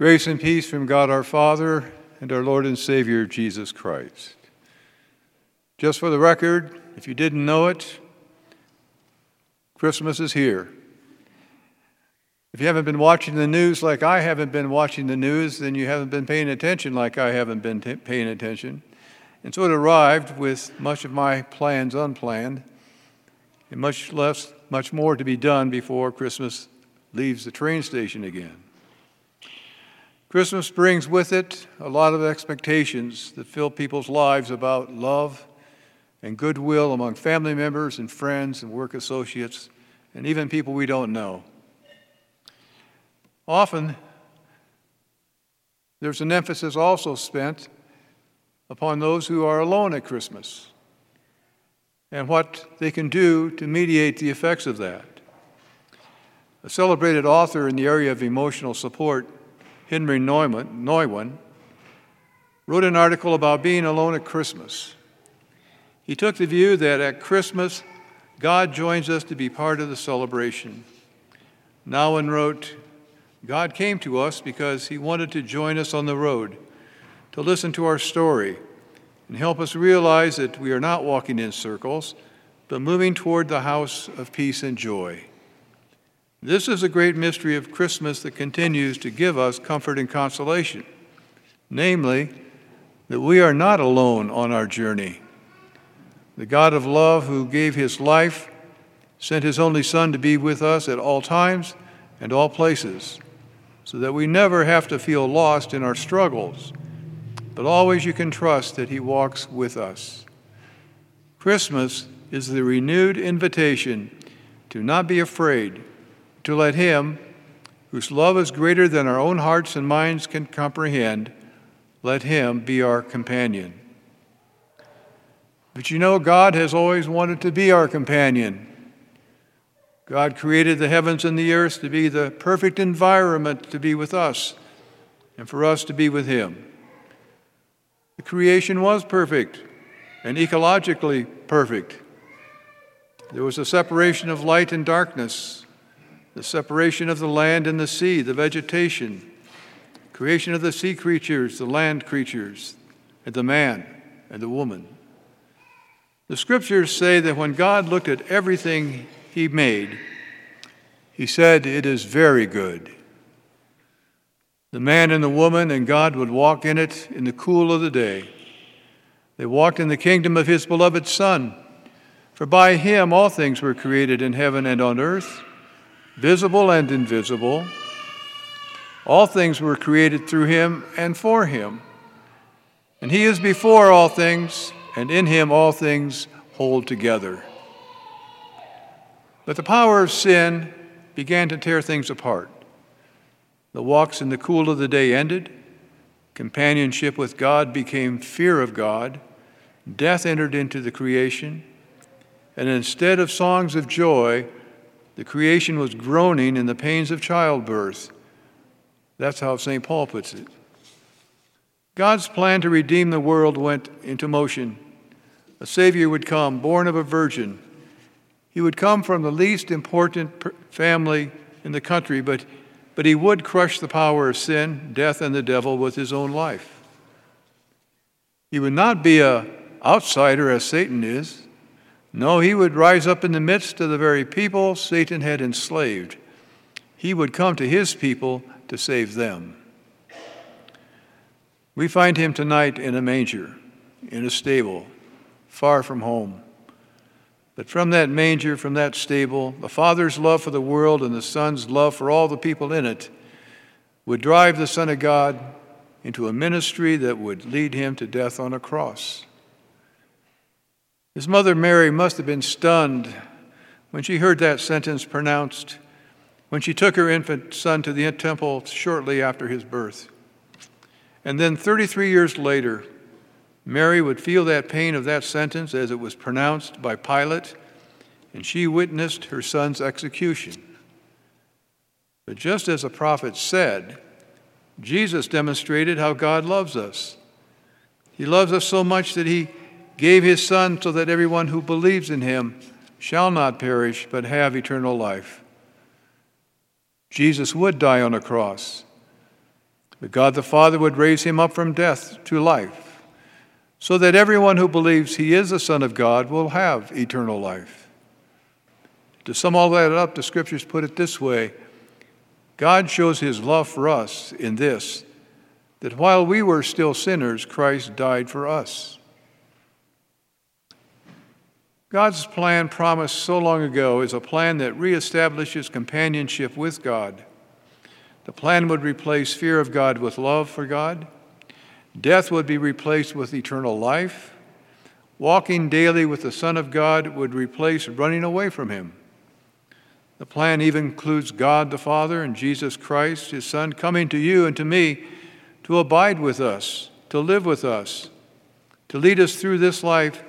Grace and peace from God our Father and our Lord and Savior Jesus Christ. Just for the record, if you didn't know it, Christmas is here. If you haven't been watching the news like I haven't been watching the news, then you haven't been paying attention like I haven't been t- paying attention. And so it arrived with much of my plans unplanned and much less, much more to be done before Christmas leaves the train station again. Christmas brings with it a lot of expectations that fill people's lives about love and goodwill among family members and friends and work associates and even people we don't know. Often, there's an emphasis also spent upon those who are alone at Christmas and what they can do to mediate the effects of that. A celebrated author in the area of emotional support Henry Nouwen, wrote an article about being alone at Christmas. He took the view that at Christmas, God joins us to be part of the celebration. Nouwen wrote, God came to us because he wanted to join us on the road, to listen to our story, and help us realize that we are not walking in circles, but moving toward the house of peace and joy. This is a great mystery of Christmas that continues to give us comfort and consolation, namely, that we are not alone on our journey. The God of love, who gave his life, sent his only Son to be with us at all times and all places, so that we never have to feel lost in our struggles, but always you can trust that he walks with us. Christmas is the renewed invitation to not be afraid to let Him, whose love is greater than our own hearts and minds can comprehend, let Him be our companion. But you know, God has always wanted to be our companion. God created the heavens and the earth to be the perfect environment to be with us and for us to be with Him. The creation was perfect and ecologically perfect. There was a separation of light and darkness, the separation of the land and the sea, the vegetation, creation of the sea creatures, the land creatures, and the man and the woman. The scriptures say that when God looked at everything he made, he said, It is very good. The man and the woman and God would walk in it in the cool of the day. They walked in the kingdom of his beloved Son, for by him all things were created in heaven and on earth visible and invisible. All things were created through him and for him. And he is before all things, and in him all things hold together. But the power of sin began to tear things apart. The walks in the cool of the day ended. Companionship with God became fear of God. Death entered into the creation. And instead of songs of joy, the creation was groaning in the pains of childbirth. That's how St. Paul puts it. God's plan to redeem the world went into motion. A Savior would come, born of a virgin. He would come from the least important family in the country, but, but he would crush the power of sin, death, and the devil with his own life. He would not be an outsider as Satan is. No, he would rise up in the midst of the very people Satan had enslaved. He would come to his people to save them. We find him tonight in a manger, in a stable, far from home. But from that manger, from that stable, the Father's love for the world and the Son's love for all the people in it would drive the Son of God into a ministry that would lead him to death on a cross. His mother Mary must have been stunned when she heard that sentence pronounced when she took her infant son to the temple shortly after his birth. And then 33 years later, Mary would feel that pain of that sentence as it was pronounced by Pilate, and she witnessed her son's execution. But just as the prophet said, Jesus demonstrated how God loves us. He loves us so much that he gave his Son so that everyone who believes in him shall not perish but have eternal life. Jesus would die on a cross, but God the Father would raise him up from death to life, so that everyone who believes he is the Son of God will have eternal life. To sum all that up, the scriptures put it this way God shows his love for us in this that while we were still sinners, Christ died for us. God's plan promised so long ago is a plan that reestablishes companionship with God. The plan would replace fear of God with love for God. Death would be replaced with eternal life. Walking daily with the Son of God would replace running away from Him. The plan even includes God the Father and Jesus Christ, His Son, coming to you and to me to abide with us, to live with us, to lead us through this life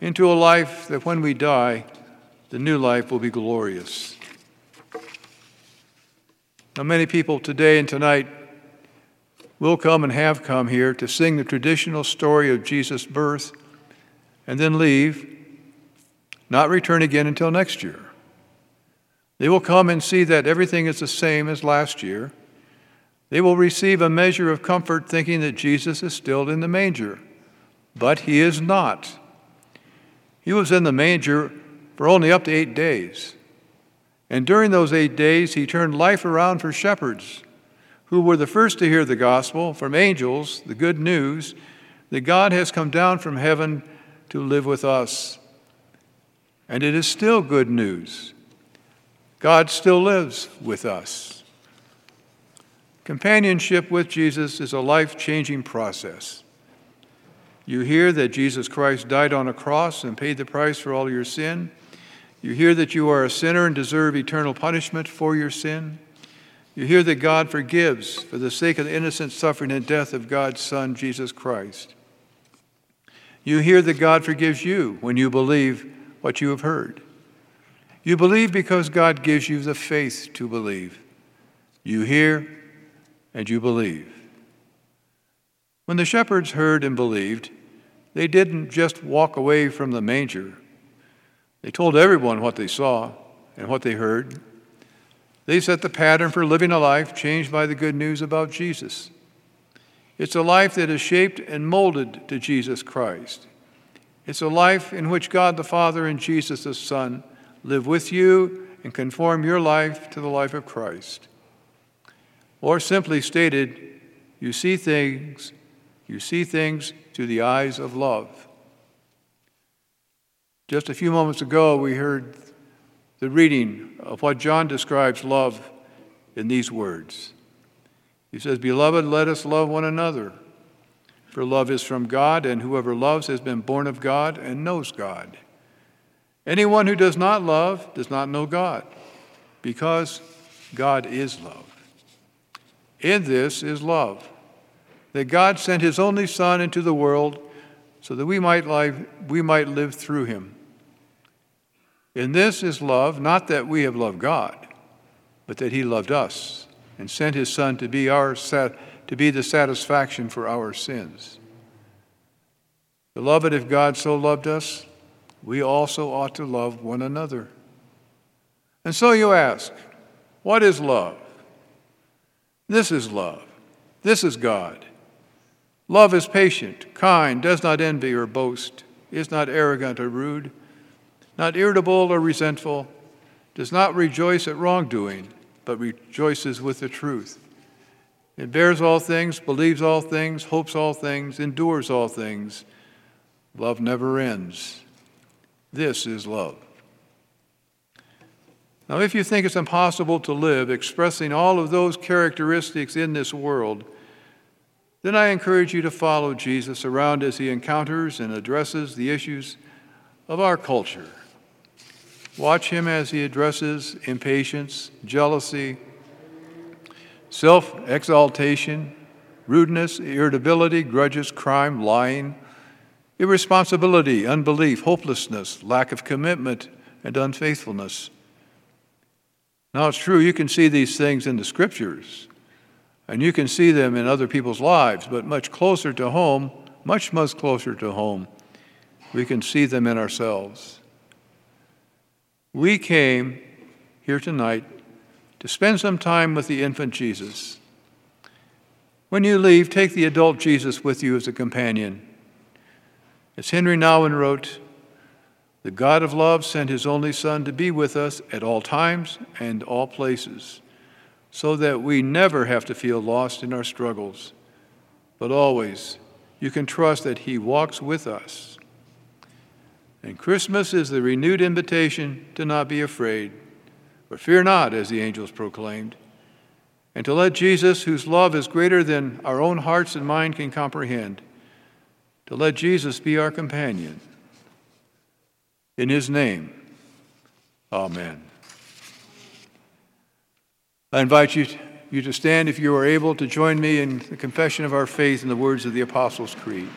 into a life that when we die, the new life will be glorious. Now, many people today and tonight will come and have come here to sing the traditional story of Jesus' birth and then leave, not return again until next year. They will come and see that everything is the same as last year. They will receive a measure of comfort thinking that Jesus is still in the manger, but he is not. He was in the manger for only up to eight days. And during those eight days, he turned life around for shepherds who were the first to hear the gospel from angels, the good news that God has come down from heaven to live with us. And it is still good news. God still lives with us. Companionship with Jesus is a life changing process. You hear that Jesus Christ died on a cross and paid the price for all your sin. You hear that you are a sinner and deserve eternal punishment for your sin. You hear that God forgives for the sake of the innocent suffering and death of God's Son, Jesus Christ. You hear that God forgives you when you believe what you have heard. You believe because God gives you the faith to believe. You hear and you believe. When the shepherds heard and believed, they didn't just walk away from the manger. They told everyone what they saw and what they heard. They set the pattern for living a life changed by the good news about Jesus. It's a life that is shaped and molded to Jesus Christ. It's a life in which God the Father and Jesus the Son live with you and conform your life to the life of Christ. Or simply stated, you see things, you see things through the eyes of love. Just a few moments ago, we heard the reading of what John describes love in these words. He says, Beloved, let us love one another, for love is from God, and whoever loves has been born of God and knows God. Anyone who does not love does not know God, because God is love. In this is love, that God sent his only Son into the world so that we might live, we might live through him. In this is love, not that we have loved God, but that he loved us and sent his Son to be, our, to be the satisfaction for our sins. Beloved, if God so loved us, we also ought to love one another. And so you ask, what is love? This is love. This is God. Love is patient, kind, does not envy or boast, is not arrogant or rude, not irritable or resentful, does not rejoice at wrongdoing, but rejoices with the truth. It bears all things, believes all things, hopes all things, endures all things. Love never ends. This is love. Now, if you think it's impossible to live expressing all of those characteristics in this world, then I encourage you to follow Jesus around as he encounters and addresses the issues of our culture. Watch him as he addresses impatience, jealousy, self exaltation, rudeness, irritability, grudges, crime, lying, irresponsibility, unbelief, hopelessness, lack of commitment, and unfaithfulness. Now, it's true, you can see these things in the scriptures, and you can see them in other people's lives, but much closer to home, much, much closer to home, we can see them in ourselves. We came here tonight to spend some time with the infant Jesus. When you leave, take the adult Jesus with you as a companion. As Henry Nouwen wrote, the God of love sent his only Son to be with us at all times and all places, so that we never have to feel lost in our struggles, but always you can trust that he walks with us. And Christmas is the renewed invitation to not be afraid, but fear not, as the angels proclaimed and to let Jesus, whose love is greater than our own hearts and mind can comprehend, to let Jesus be our companion. In his name, amen. I invite you, you to stand if you are able to join me in the confession of our faith in the words of the Apostles' Creed.